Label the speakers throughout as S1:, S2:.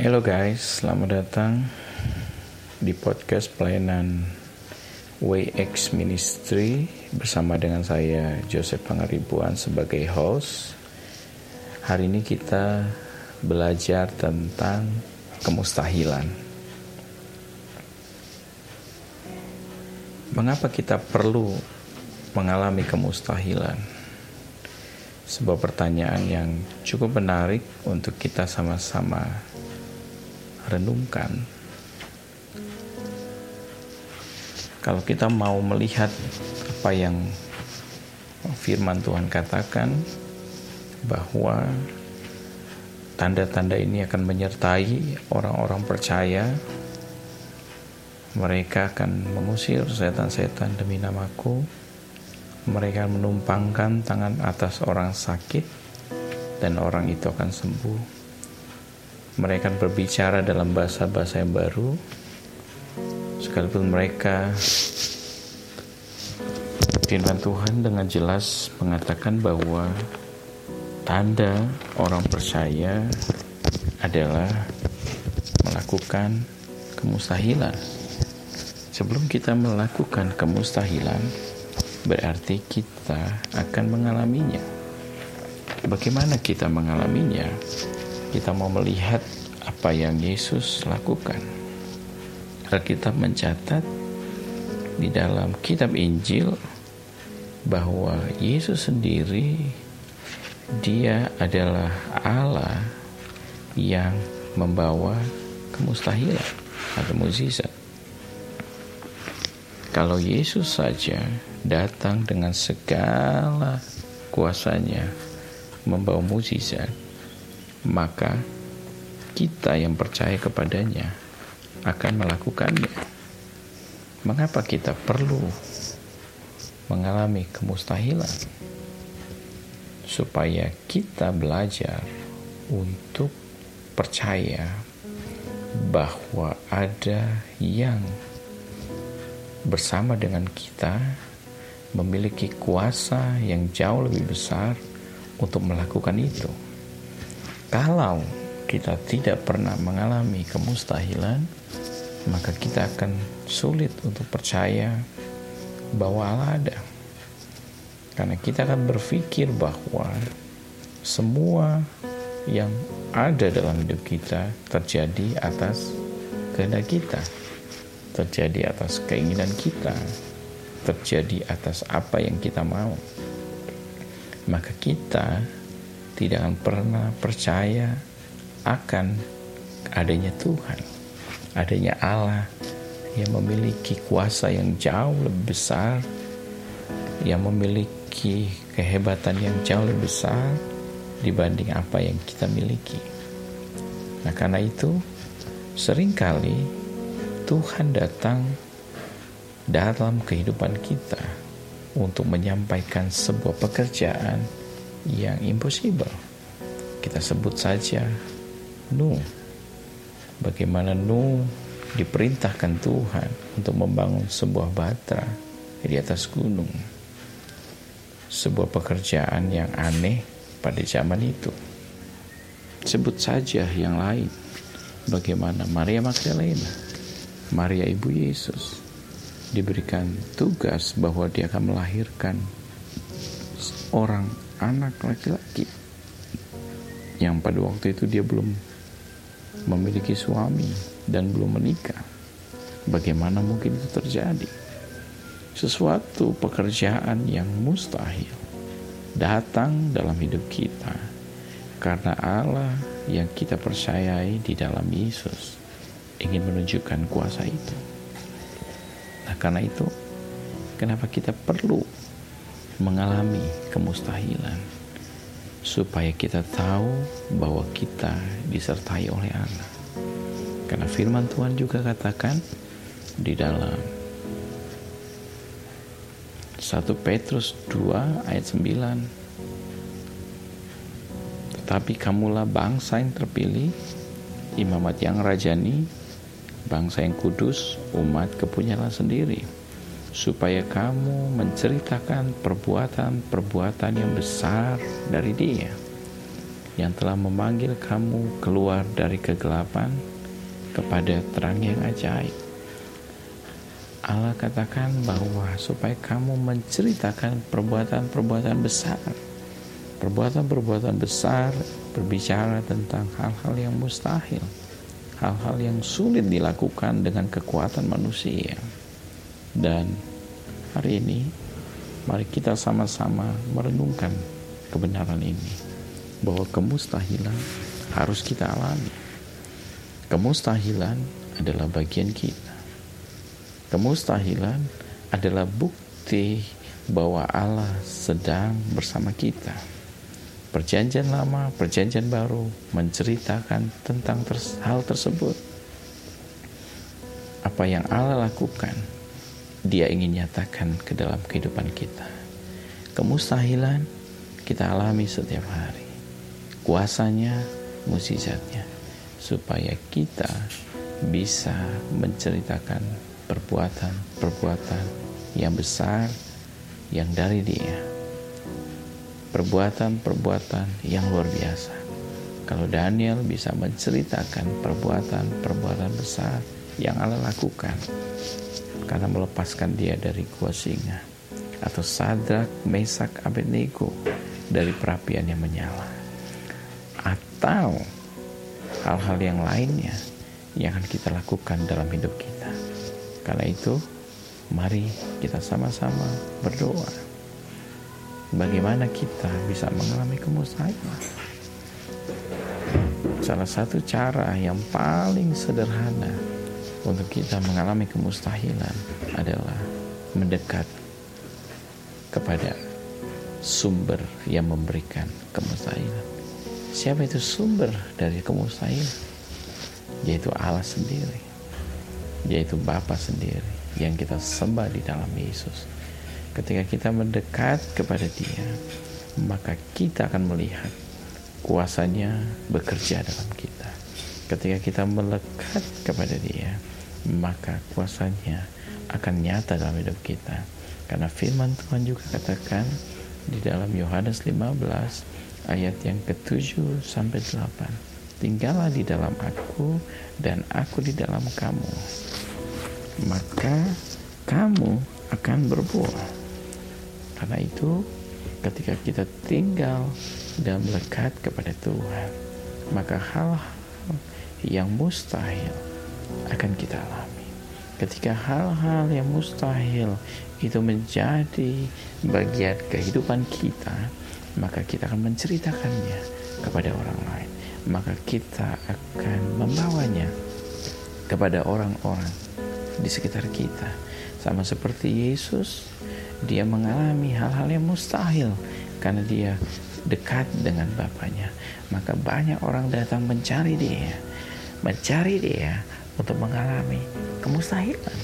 S1: Halo guys, selamat datang di podcast pelayanan WX Ministry bersama dengan saya Joseph Pangaribuan sebagai host. Hari ini kita belajar tentang kemustahilan. Mengapa kita perlu mengalami kemustahilan? Sebuah pertanyaan yang cukup menarik untuk kita sama-sama renungkan. Kalau kita mau melihat apa yang firman Tuhan katakan bahwa tanda-tanda ini akan menyertai orang-orang percaya mereka akan mengusir setan-setan demi namaku mereka menumpangkan tangan atas orang sakit dan orang itu akan sembuh mereka berbicara dalam bahasa-bahasa yang baru. Sekalipun mereka firman Tuhan dengan jelas mengatakan bahwa tanda orang percaya adalah melakukan kemustahilan. Sebelum kita melakukan kemustahilan berarti kita akan mengalaminya. Bagaimana kita mengalaminya kita mau melihat apa yang Yesus lakukan. Alkitab mencatat di dalam kitab Injil bahwa Yesus sendiri dia adalah Allah yang membawa kemustahilan atau mukjizat. Kalau Yesus saja datang dengan segala kuasanya membawa mukjizat, maka kita yang percaya kepadanya akan melakukannya. Mengapa kita perlu mengalami kemustahilan? Supaya kita belajar untuk percaya bahwa ada yang bersama dengan kita memiliki kuasa yang jauh lebih besar untuk melakukan itu. Kalau kita tidak pernah mengalami kemustahilan, maka kita akan sulit untuk percaya bahwa Allah ada. Karena kita akan berpikir bahwa semua yang ada dalam hidup kita terjadi atas kehendak kita, terjadi atas keinginan kita, terjadi atas apa yang kita mau. Maka kita tidak akan pernah percaya akan adanya Tuhan, adanya Allah yang memiliki kuasa yang jauh lebih besar, yang memiliki kehebatan yang jauh lebih besar dibanding apa yang kita miliki. Nah, karena itu sering kali Tuhan datang dalam kehidupan kita untuk menyampaikan sebuah pekerjaan yang impossible. Kita sebut saja Nuh. Bagaimana Nuh diperintahkan Tuhan untuk membangun sebuah batra di atas gunung. Sebuah pekerjaan yang aneh pada zaman itu. Sebut saja yang lain. Bagaimana Maria Magdalena, Maria Ibu Yesus, diberikan tugas bahwa dia akan melahirkan orang anak laki-laki yang pada waktu itu dia belum memiliki suami dan belum menikah. Bagaimana mungkin itu terjadi? Sesuatu pekerjaan yang mustahil datang dalam hidup kita karena Allah yang kita percayai di dalam Yesus ingin menunjukkan kuasa itu. Nah, karena itu, kenapa kita perlu mengalami kemustahilan supaya kita tahu bahwa kita disertai oleh Allah. Karena firman Tuhan juga katakan di dalam 1 Petrus 2 ayat 9 Tetapi kamulah bangsa yang terpilih Imamat yang rajani Bangsa yang kudus Umat kepunyalah sendiri supaya kamu menceritakan perbuatan-perbuatan yang besar dari Dia. yang telah memanggil kamu keluar dari kegelapan kepada terang yang ajaib. Allah katakan bahwa supaya kamu menceritakan perbuatan-perbuatan besar. Perbuatan-perbuatan besar berbicara tentang hal-hal yang mustahil, hal-hal yang sulit dilakukan dengan kekuatan manusia. Dan hari ini, mari kita sama-sama merenungkan kebenaran ini bahwa kemustahilan harus kita alami. Kemustahilan adalah bagian kita. Kemustahilan adalah bukti bahwa Allah sedang bersama kita. Perjanjian lama, perjanjian baru menceritakan tentang hal tersebut. Apa yang Allah lakukan, Dia ingin nyatakan ke dalam kehidupan kita. Kemustahilan kita alami setiap hari kuasanya, mukjizatnya, supaya kita bisa menceritakan perbuatan-perbuatan yang besar yang dari Dia. Perbuatan-perbuatan yang luar biasa. Kalau Daniel bisa menceritakan perbuatan-perbuatan besar yang Allah lakukan karena melepaskan dia dari gua singa atau Sadrak, Mesak, Abednego dari perapian yang menyala atau hal-hal yang lainnya yang akan kita lakukan dalam hidup kita. Karena itu, mari kita sama-sama berdoa. Bagaimana kita bisa mengalami kemustahilan? Salah satu cara yang paling sederhana untuk kita mengalami kemustahilan adalah mendekat kepada sumber yang memberikan kemustahilan. Siapa itu sumber dari kemustahilan? Yaitu Allah sendiri. Yaitu Bapa sendiri yang kita sembah di dalam Yesus. Ketika kita mendekat kepada Dia, maka kita akan melihat kuasanya bekerja dalam kita. Ketika kita melekat kepada Dia, maka kuasanya akan nyata dalam hidup kita. Karena firman Tuhan juga katakan di dalam Yohanes 15 ayat yang ke-7 sampai 8. Tinggallah di dalam aku dan aku di dalam kamu. Maka kamu akan berbuah. Karena itu ketika kita tinggal dan melekat kepada Tuhan, maka hal-hal yang mustahil akan kita alami. Ketika hal-hal yang mustahil itu menjadi bagian kehidupan kita, maka kita akan menceritakannya kepada orang lain. Maka kita akan membawanya kepada orang-orang di sekitar kita. Sama seperti Yesus, dia mengalami hal-hal yang mustahil karena dia dekat dengan Bapaknya. Maka banyak orang datang mencari dia, mencari dia untuk mengalami kemustahilan.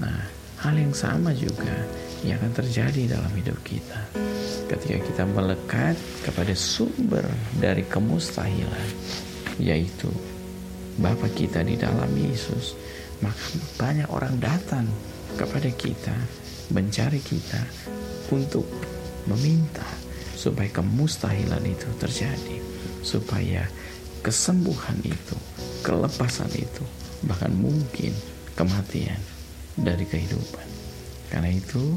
S1: Nah, hal yang sama juga yang akan terjadi dalam hidup kita ketika kita melekat kepada sumber dari kemustahilan yaitu Bapa kita di dalam Yesus maka banyak orang datang kepada kita mencari kita untuk meminta supaya kemustahilan itu terjadi supaya kesembuhan itu kelepasan itu bahkan mungkin kematian dari kehidupan. Karena itu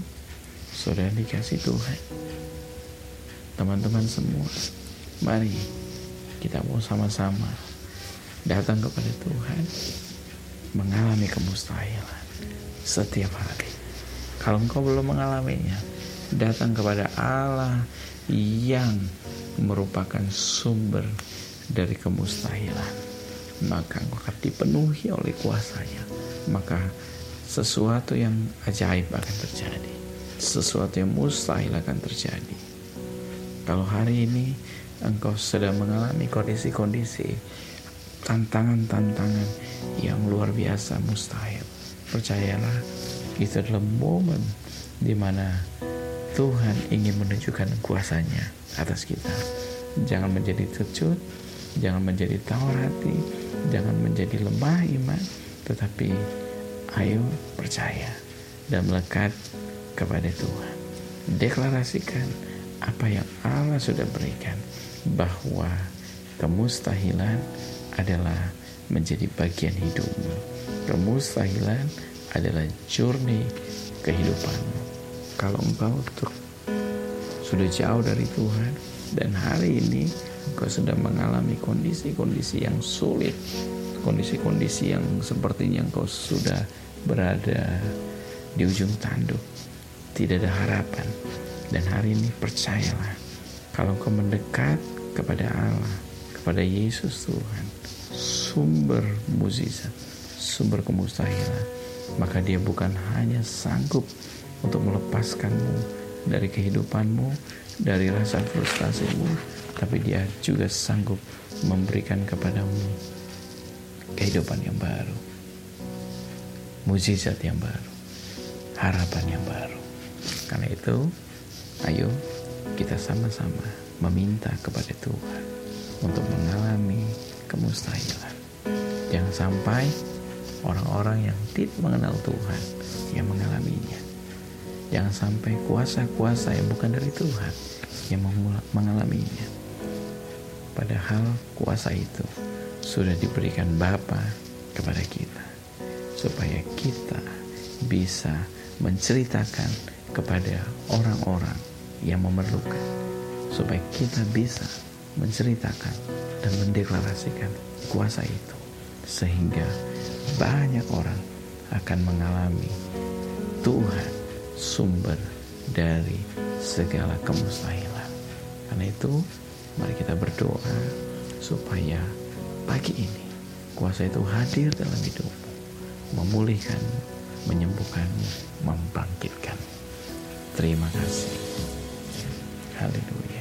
S1: saudara dikasih Tuhan. Teman-teman semua mari kita mau sama-sama datang kepada Tuhan mengalami kemustahilan setiap hari. Kalau engkau belum mengalaminya datang kepada Allah yang merupakan sumber dari kemustahilan. Maka engkau akan dipenuhi oleh kuasanya. Maka sesuatu yang ajaib akan terjadi. Sesuatu yang mustahil akan terjadi. Kalau hari ini engkau sedang mengalami kondisi-kondisi tantangan-tantangan yang luar biasa mustahil, percayalah itu adalah momen di mana Tuhan ingin menunjukkan kuasanya atas kita. Jangan menjadi tecut, jangan menjadi tawar hati, jangan menjadi lemah iman, tetapi ayo percaya dan melekat kepada Tuhan. Deklarasikan apa yang Allah sudah berikan bahwa kemustahilan adalah menjadi bagian hidupmu. Kemustahilan adalah journey kehidupanmu. Kalau engkau sudah jauh dari Tuhan dan hari ini engkau sedang mengalami kondisi-kondisi yang sulit, kondisi-kondisi yang sepertinya engkau sudah berada di ujung tanduk, tidak ada harapan. Dan hari ini percayalah, kalau engkau mendekat kepada Allah, kepada Yesus Tuhan, sumber mukjizat, sumber kemustahilan, maka dia bukan hanya sanggup untuk melepaskanmu dari kehidupanmu, dari rasa frustasimu, tapi dia juga sanggup memberikan kepadamu kehidupan yang baru, mukjizat yang baru, harapan yang baru. Karena itu, ayo kita sama-sama meminta kepada Tuhan untuk mengalami kemustahilan. Jangan sampai orang-orang yang tidak mengenal Tuhan yang mengalaminya. Jangan sampai kuasa-kuasa yang bukan dari Tuhan yang mengalaminya. Padahal kuasa itu sudah diberikan Bapa kepada kita supaya kita bisa menceritakan kepada orang-orang yang memerlukan supaya kita bisa menceritakan dan mendeklarasikan kuasa itu sehingga banyak orang akan mengalami Tuhan sumber dari segala kemustahilan. Karena itu mari kita berdoa supaya pagi ini kuasa itu hadir dalam hidupmu, memulihkan, menyembuhkanmu, membangkitkan. Terima kasih. Haleluya.